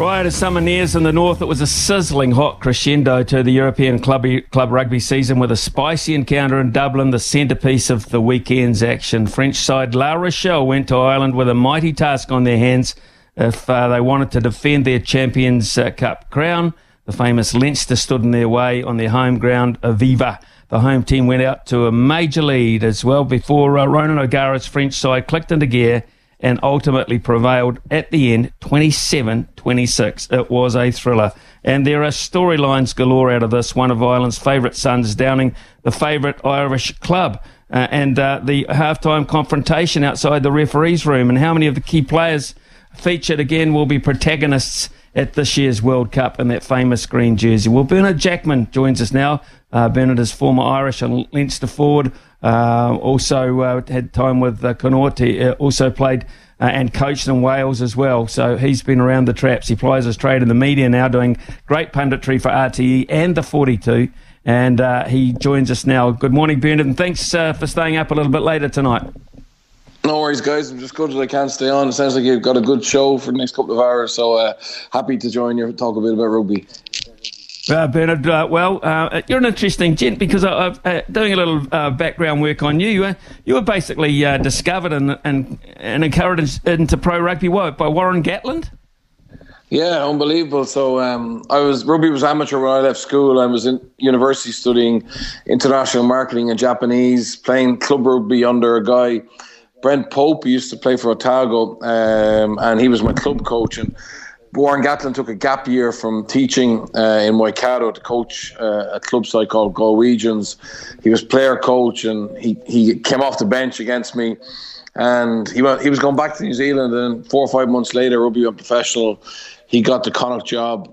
As summer nears in the north, it was a sizzling hot crescendo to the European club, club rugby season with a spicy encounter in Dublin, the centrepiece of the weekend's action. French side La Rochelle went to Ireland with a mighty task on their hands if uh, they wanted to defend their Champions uh, Cup crown. The famous Leinster stood in their way on their home ground, Aviva. The home team went out to a major lead as well before uh, Ronan O'Gara's French side clicked into gear and ultimately prevailed at the end 27 26. It was a thriller. And there are storylines galore out of this. One of Ireland's favourite sons downing the favourite Irish club. Uh, and uh, the halftime confrontation outside the referee's room, and how many of the key players featured again will be protagonists at this year's World Cup in that famous green jersey. Well, Bernard Jackman joins us now. Uh, Bernard is former Irish and Leinster forward. Uh, also uh, had time with uh, Connacht. He uh, also played uh, and coached in Wales as well. So he's been around the traps. He plies his trade in the media now, doing great punditry for RTE and the 42. And uh, he joins us now. Good morning, Bernard, and thanks for staying up a little bit later tonight. No worries, guys. I'm just good that I can't stay on. It sounds like you've got a good show for the next couple of hours. So happy to join you, talk a bit about rugby. Uh, Bernard, uh, well, uh, you're an interesting gent because I, am uh, doing a little uh, background work on you. Uh, you were basically discovered and, and, and encouraged into pro rugby what, by Warren Gatland? Yeah, unbelievable. So um, I was rugby was amateur when I left school. I was in university studying international marketing and Japanese, playing club rugby under a guy, Brent Pope. He used to play for Otago, um, and he was my club coach. And Warren Gatland took a gap year from teaching uh, in Waikato to coach uh, a club side called Galwegians. He was player coach and he, he came off the bench against me. And he went, he was going back to New Zealand. And four or five months later, rugby went professional. He got the Connacht job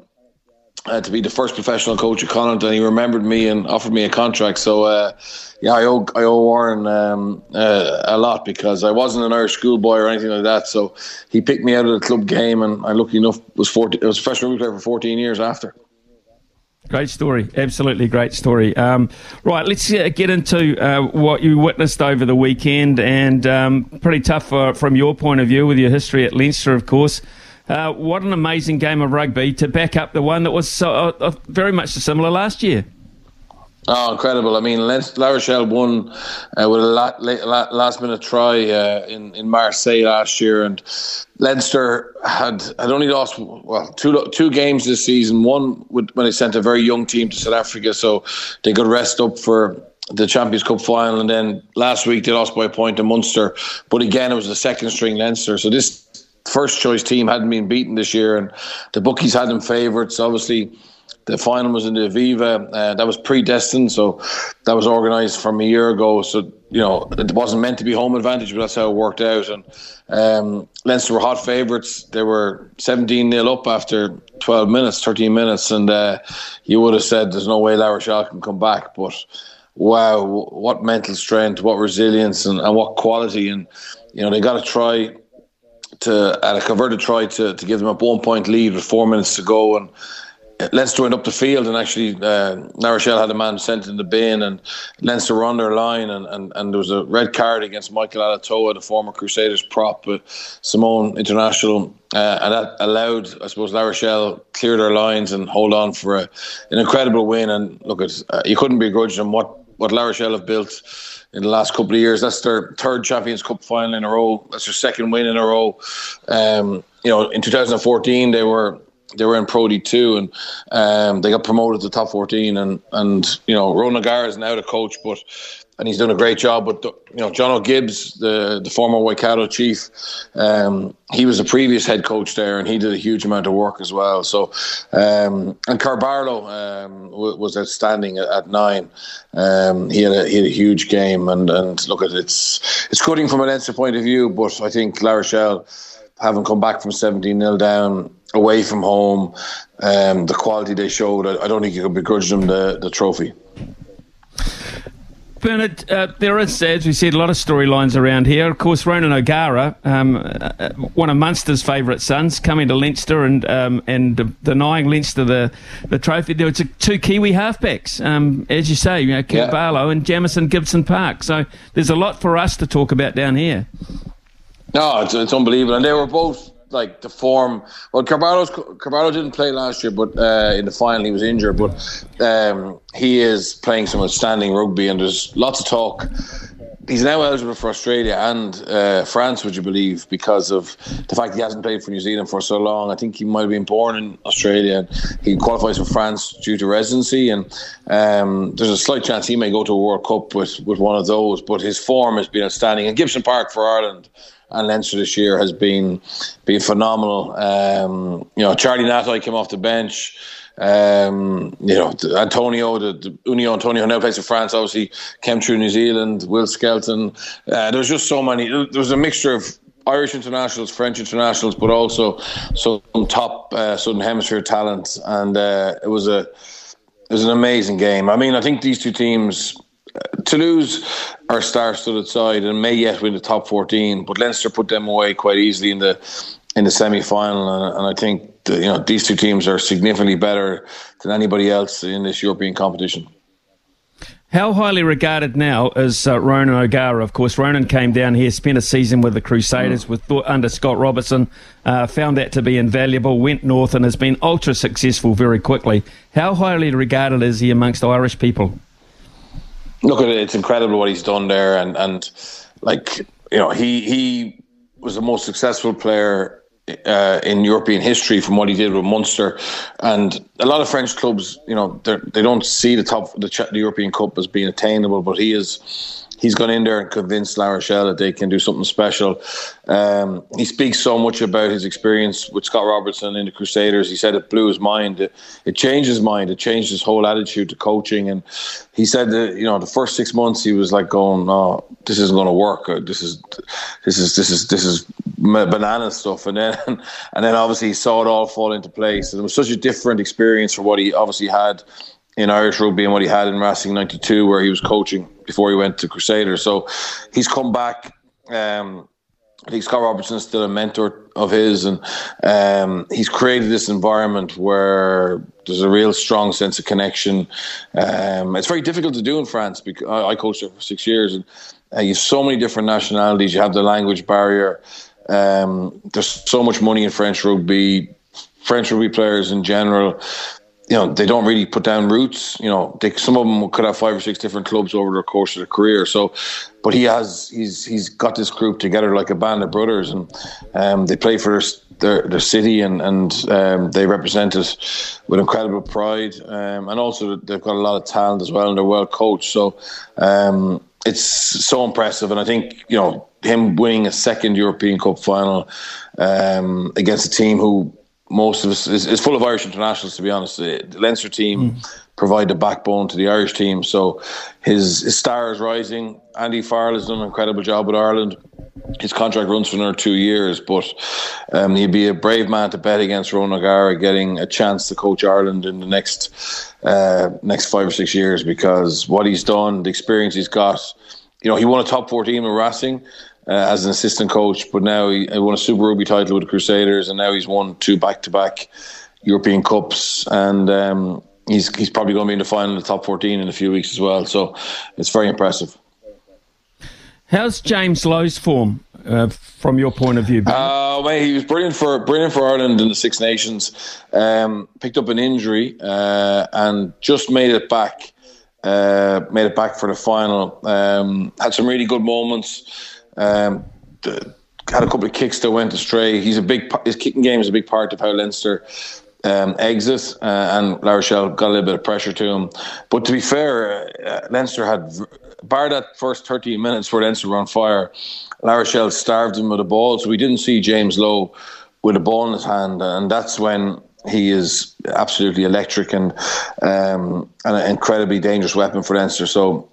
uh, to be the first professional coach at Connacht, and he remembered me and offered me a contract. So, uh, yeah, I owe I owe Warren um, uh, a lot because I wasn't an Irish schoolboy or anything like that. So he picked me out of the club game, and I lucky enough was 14, I was a player for 14 years after. Great story, absolutely great story. Um, right, let's uh, get into uh, what you witnessed over the weekend, and um, pretty tough uh, from your point of view with your history at Leinster, of course. Uh, what an amazing game of rugby to back up the one that was so, uh, uh very much similar last year. Oh, incredible! I mean, La Rochelle won uh, with a last, last minute try uh, in in Marseille last year, and Leinster had had only lost well two two games this season. One when they sent a very young team to South Africa, so they could rest up for the Champions Cup final, and then last week they lost by a point to Munster. But again, it was the second string Leinster, so this first choice team hadn't been beaten this year, and the bookies had them favourites. Obviously, the final was in the Aviva. Uh, that was predestined, so that was organised from a year ago. So you know it wasn't meant to be home advantage, but that's how it worked out. And um, Leinster were hot favourites. They were 17 nil up after 12 minutes, 13 minutes, and uh, you would have said there's no way La Rochelle can come back, but. Wow, what mental strength, what resilience, and, and what quality! And you know they got to try to at a converted try to, to give them a one point lead with four minutes to go and Leinster went up the field and actually uh, La Rochelle had a man sent in the bin and Leinster were on their line and, and, and there was a red card against Michael Alatoa, the former Crusaders prop with Samoan International uh, and that allowed I suppose La Rochelle clear their lines and hold on for a, an incredible win and look at uh, you couldn't begrudge them what, what La Rochelle have built in the last couple of years. That's their third Champions Cup final in a row. That's their second win in a row. Um, you know, in 2014 they were they were in Pro D2 and um, they got promoted to top 14 and and you know O'Gara is now the coach but and he's done a great job. But you know, Jono Gibbes, the the former Waikato chief, um, he was the previous head coach there, and he did a huge amount of work as well. So, um, and Kerr-Barlow um, was outstanding at, at nine. Um, he had a he had a huge game, and and look at it's it's cutting from an Leinster point of view, but I think La Rochelle, having come back from seventeen 0 down away from home, um, the quality they showed, I, I, don't think you could begrudge them the, the trophy. Bernard, uh, there is, as we said, a lot of storylines around here. Of course, Ronan O'Gara, um, uh, one of Munster's favourite sons, coming to Leinster and um, and denying Leinster the, the trophy. There were two Kiwi halfbacks, um, as you say, you know, yeah. Barlow and Jamison Gibson Park. So there's a lot for us to talk about down here. No, it's, it's unbelievable. And they were both like the form. Well, Kerr-Barlow's Kerr-Barlow didn't play last year, but uh, in the final he was injured. But um, he is playing some outstanding rugby, and there's lots of talk. He's now eligible for Australia and uh, France, would you believe, because of the fact he hasn't played for New Zealand for so long. I think he might have been born in Australia. He qualifies for France due to residency, and um, there's a slight chance he may go to a World Cup with, with one of those. But his form has been outstanding. And Gibson Park for Ireland and Leinster this year has been been phenomenal. Um, you know, Charlie Ngatai came off the bench. Um, you know, Atonio, the, the Uini Atonio now plays for France. Obviously, came through New Zealand. Will Skelton. Uh, was just so many. There was a mixture of Irish internationals, French internationals, but also some top uh, Southern Hemisphere talent, and uh, it was a it was an amazing game. I mean, I think these two teams Toulouse are star-studded side and may yet win the top 14, but Leinster put them away quite easily in the in the semi-final, and, and I think the, you know these two teams are significantly better than anybody else in this European competition. How highly regarded now is uh, Ronan O'Gara? Of course, Ronan came down here, spent a season with the Crusaders mm. with under Scott Robertson, uh, found that to be invaluable, went north and has been ultra successful very quickly. How highly regarded is he amongst Irish people? Look at it, it's incredible what he's done there, and and like you know, he he was the most successful player uh, in European history from what he did with Munster, and a lot of French clubs, you know, they don't see the top the, the European Cup as being attainable, but he is he's gone in there and convinced La Rochelle that they can do something special. Um, he speaks so much about his experience with Scott Robertson in the Crusaders. He said it blew his mind. It, it changed his mind. It changed his whole attitude to coaching. And he said that you know the first six months he was like going, "Oh, this isn't going to work. This is this is this is this is banana stuff." And then and then obviously he saw it all fall into place. And it was such a different experience for what he obviously had in Irish rugby and what he had in Racing 92, where he was coaching before he went to Crusaders. So he's come back. Um, I think Scott Robertson is still a mentor of his, and um, he's created this environment where there's a real strong sense of connection. Um, it's very difficult to do in France because I, coached there for six years, and uh, you have so many different nationalities. You have the language barrier. Um, there's so much money in French rugby. French rugby players in general you know they don't really put down roots. You know, they, some of them could have five or six different clubs over the course of their career. So, but he has he's he's got this group together like a band of brothers, and um, they play for their their, city and and um, they represent it with incredible pride, um, and also they've got a lot of talent as well, and they're well coached. So. Um, it's so impressive, and I think you know him winning a second European Cup final um, against a team who most of us is, is, full of Irish internationals. To be honest, the, Leinster team mm. provide the backbone to the Irish team. So his his star is rising. Andy Farrell has done an incredible job with Ireland. His contract runs for another two years, but um, he'd be a brave man to bet against Ronan O'Gara getting a chance to coach Ireland in the next uh, next five or six years because what he's done, the experience he's got. You know, he won a top four team in Racing uh, as an assistant coach, but now he, won a Super Rugby title with the Crusaders, and now he's won two back-to-back European Cups, and um, he's he's probably going to be in the final, of the top fourteen in a few weeks as well. So it's very impressive. How's James Lowe's form uh, from your point of view? Uh, well, he was brilliant for brilliant for Ireland in the Six Nations. Um, picked up an injury uh, and just made it back. Uh, made it back for the final. Um, had some really good moments. Um, the, had a couple of kicks that went astray. He's a big. His kicking game is a big part of how Leinster um, uh, and La Rochelle got a little bit of pressure to him. But to be fair, uh, Leinster had, bar that first 30 minutes where Leinster were on fire, La Rochelle starved him with a ball. So we didn't see James Lowe with a ball in his hand, and that's when he is absolutely electric and um, an incredibly dangerous weapon for Leinster. So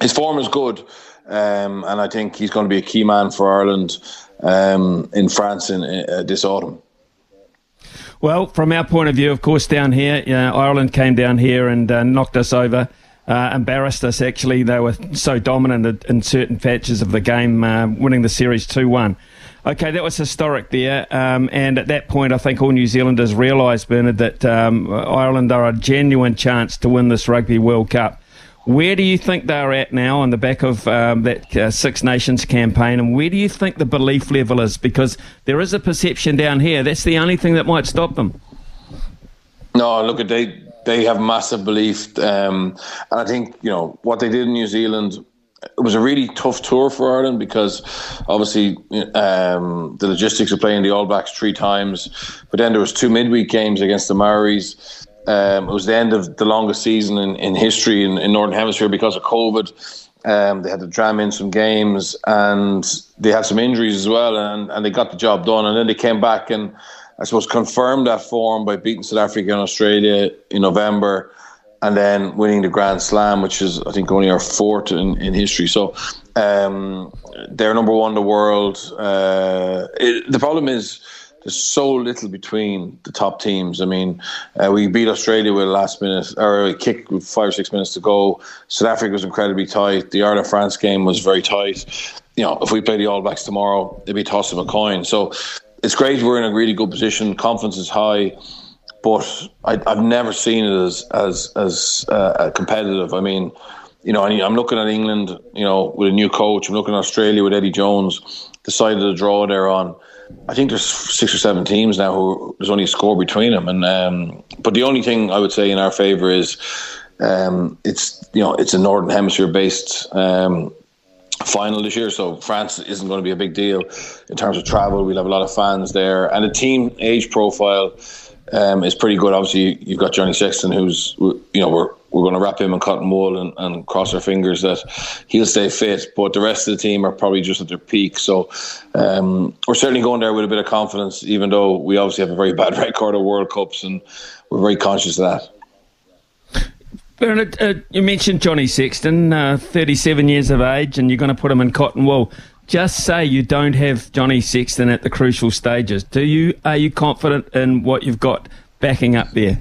his form is good. Um, and I think he's going to be a key man for Ireland um, in France in, uh, this autumn. Well, from our point of view, of course, down here, Ireland came down here and uh, knocked us over. Uh, embarrassed us actually. They were so dominant in certain patches of the game, uh, winning the series 2 1. Okay, that was historic there. Um, and at that point, I think all New Zealanders realised, Bernard, that um, Ireland are a genuine chance to win this Rugby World Cup. Where do you think they're at now on the back of um, that uh, Six Nations campaign? And where do you think the belief level is? Because there is a perception down here that's the only thing that might stop them. No, look at they they have massive belief, um, and I think you know what they did in New Zealand it was a really tough tour for Ireland because obviously um, the logistics of playing the All Blacks three times, but then there was two midweek games against the Maoris. Um, it was the end of the longest season in, in history in, in Northern Hemisphere because of COVID. Um, they had to dram in some games and they had some injuries as well, and, and they got the job done. And then they came back and I suppose confirmed that form by beating South Africa and Australia in November and then winning the Grand Slam, which is I think only our fourth in, in history. So um, they're number one in the world. Uh, it, the problem is there's so little between the top teams. I mean, uh, we beat Australia with a last minute or a kick with five or six minutes to go. South Africa was incredibly tight. The Ireland France game was very tight. You know, if we play the All Blacks tomorrow, it'd be toss of a coin. So it's great. We're in a really good position. Confidence is high but I, have never seen it as as as uh, competitive. I mean, you know, I'm looking at England, you know, with a new coach. I'm looking at Australia with Eddie Jones. Decided to draw there on. I think there's six or seven teams now who there's only a score between them, and um, but the only thing I would say in our favour is um, it's you know it's a northern hemisphere based um, final this year, so France isn't going to be a big deal in terms of travel. We'll have a lot of fans there, and the team age profile um, is pretty good. Obviously, you've got Johnny Sexton, who's you know we're we're going to wrap him in cotton wool and, and cross our fingers that he'll stay fit. But the rest of the team are probably just at their peak. So um, we're certainly going there with a bit of confidence, even though we obviously have a very bad record of World Cups, and we're very conscious of that. Bernard, uh, you mentioned Johnny Sexton, uh, 37 years of age, and you're going to put him in cotton wool just say you don't have Johnny Sexton at the crucial stages. Do you? Are you confident in what you've got backing up there?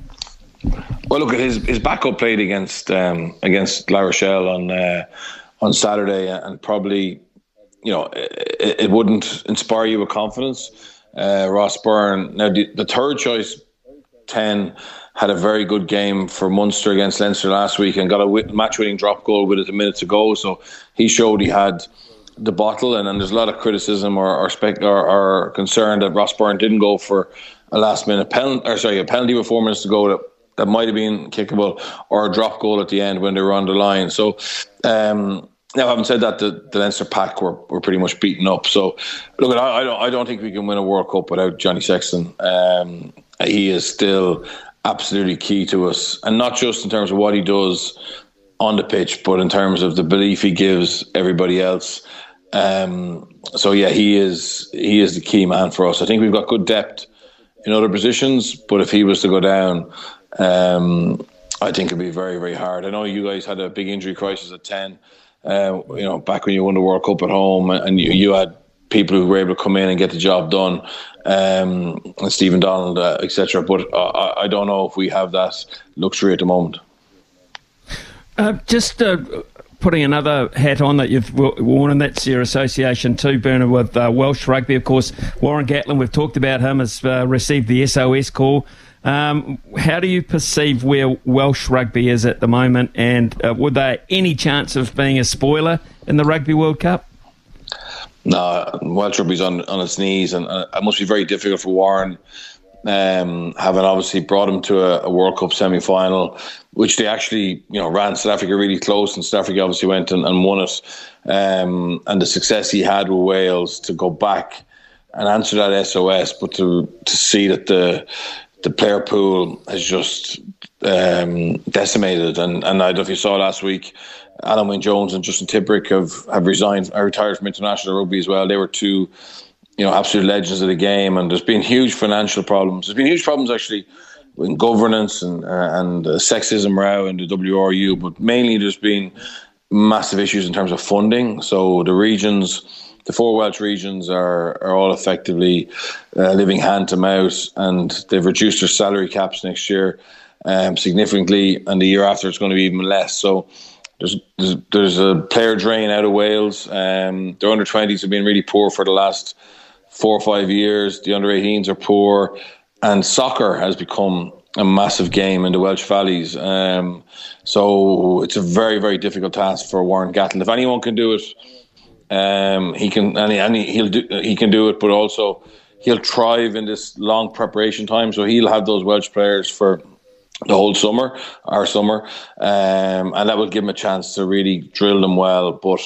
Well, look at his his backup played against um, against La Rochelle on uh, on Saturday, and probably you know it, it wouldn't inspire you with confidence. Uh, Ross Byrne. Now the, the third choice ten had a very good game for Munster against Leinster last week and got a match winning drop goal with it a minute to go. So he showed he had the bottle, and, and there's a lot of criticism or or, or, or concern that Ross Byrne didn't go for a last minute penalty, or sorry, a penalty minutes to go that, that might have been kickable, or a drop goal at the end when they were on the line. So. Um, now, having said that, the, the Leinster pack were, were pretty much beaten up. So, look, I, I don't I don't think we can win a World Cup without Johnny Sexton. Um, he is still absolutely key to us, and not just in terms of what he does on the pitch, but in terms of the belief he gives everybody else um, so yeah, he is he is the key man for us. I think we've got good depth in other positions, but if he was to go down, um, I think it'd be very very hard. I know you guys had a big injury crisis at ten. Uh, you know, back when you won the World Cup at home, and you, you had people who were able to come in and get the job done, um, and Stephen Donald, uh, etc. But uh, I don't know if we have that luxury at the moment. Uh, just uh, putting another hat on that you've worn, and that's your association too, Bernard, with uh, Welsh rugby. Of course, Warren Gatland, we've talked about him, has uh, received the SOS call. Um, how do you perceive where Welsh rugby is at the moment, and uh, would there any chance of being a spoiler in the Rugby World Cup? No, Welsh rugby's on on its knees, and uh, it must be very difficult for Warren um, having obviously brought him to a, a World Cup semi final, which they actually you know ran South Africa really close, and South Africa obviously went and, and won it. Um, and the success he had with Wales to go back and answer that SOS, but to to see that the the player pool has just um, decimated. And, and I don't know if you saw last week, Alun Wyn Jones and Justin Tipuric have, have resigned, are retired from international rugby as well. They were two you know, absolute legends of the game. And there's been huge financial problems. There's been huge problems actually in governance and uh, and uh, sexism row in the WRU, but mainly there's been massive issues in terms of funding. So the regions the four Welsh regions are are all effectively uh, living hand to mouth, and they've reduced their salary caps next year um, significantly, and the year after it's going to be even less. So. There's, there's, a player drain out of Wales. Um, their under 20s have been really poor for the last four or five years. The under 18s are poor, and soccer has become a massive game in the Welsh Valleys. Um, so it's a very, very difficult task for Warren Gatland. If anyone can do it, um, he can, and, he, and he'll do, he can do it. But also, he'll thrive in this long preparation time. So he'll have those Welsh players for the whole summer, our summer, um, and that will give him a chance to really drill them well. But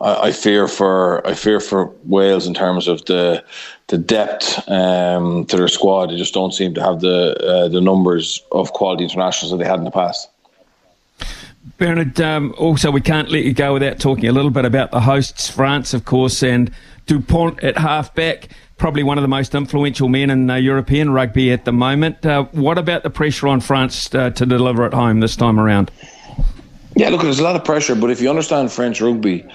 I, I fear for I fear for Wales in terms of the the depth um, to their squad. They just don't seem to have the uh, the numbers of quality internationals that they had in the past. Bernard, um, also we can't let you go without talking a little bit about the hosts, France, of course, and Dupont at halfback probably one of the most influential men in uh, European rugby at the moment. Uh, what about the pressure on France uh, to deliver at home this time around? Yeah, look, there's a lot of pressure, but if you understand French rugby,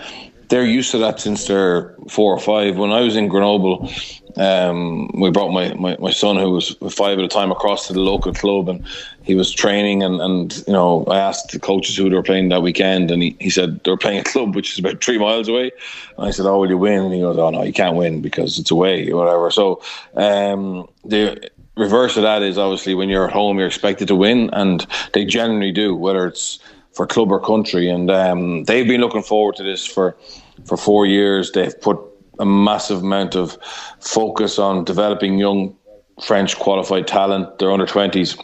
they're used to that since they're four or five. When I was in Grenoble, um, we brought my, my, my son, who was five at the time, across to the local club, and he was training. And, and you know, I asked the coaches who they were playing that weekend, and he, he said they were playing a club which is about three miles away. And I said, "Oh, will you win?" And he goes, "Oh no, you can't win because it's away, or whatever." So um, the reverse of that is obviously when you're at home, you're expected to win, and they generally do, whether it's for club or country. And um, they've been looking forward to this for for four years. They've put a massive amount of focus on developing young French qualified talent. They're under 20s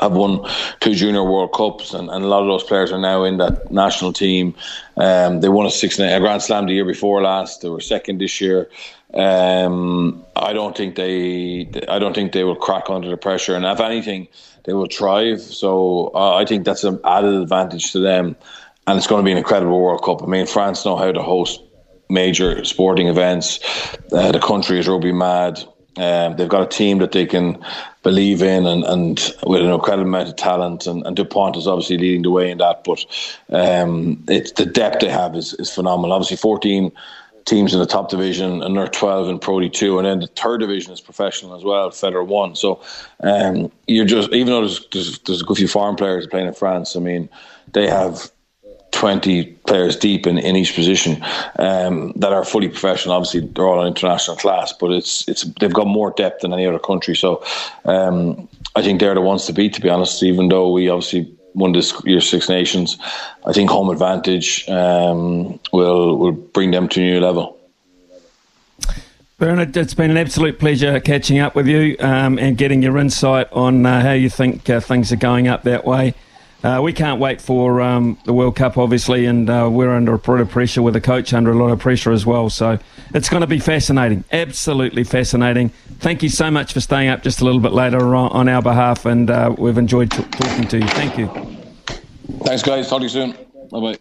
have won two junior World Cups, and, and a lot of those players are now in that national team. Um, they won a six a Grand Slam the year before last. They were second this year. Um, I don't think they, I don't think they will crack under the pressure, and if anything, they will thrive. So uh, I think that's an added advantage to them, and it's going to be an incredible World Cup. I mean, France know how to host major sporting events. Uh, the country is rugby mad. Um, they've got a team that they can believe in and, and with an incredible amount of talent. And, and Dupont is obviously leading the way in that. But um, it's the depth they have is, is phenomenal. Obviously, 14 teams in the top division and they're 12 in Pro D2. And then the third division is professional as well, Federal 1. So um, you're just, even though there's, there's, there's a good few foreign players playing in France, I mean, they have 20 players deep in, in each position um, that are fully professional. Obviously, they're all in international class, but it's it's they've got more depth than any other country. So um, I think they're the ones to beat, to be honest, even though we obviously won this year's Six Nations. I think home advantage um, will, will bring them to a new level. Bernard, it's been an absolute pleasure catching up with you um, and getting your insight on uh, how you think uh, things are going up that way. Uh, we can't wait for um, the World Cup, obviously, and uh, we're under a lot of pressure with the coach under a lot of pressure as well. So it's going to be fascinating, absolutely fascinating. Thank you so much for staying up just a little bit later on, on our behalf, and uh, we've enjoyed t- talking to you. Thank you. Thanks, guys. Talk to you soon. Bye bye.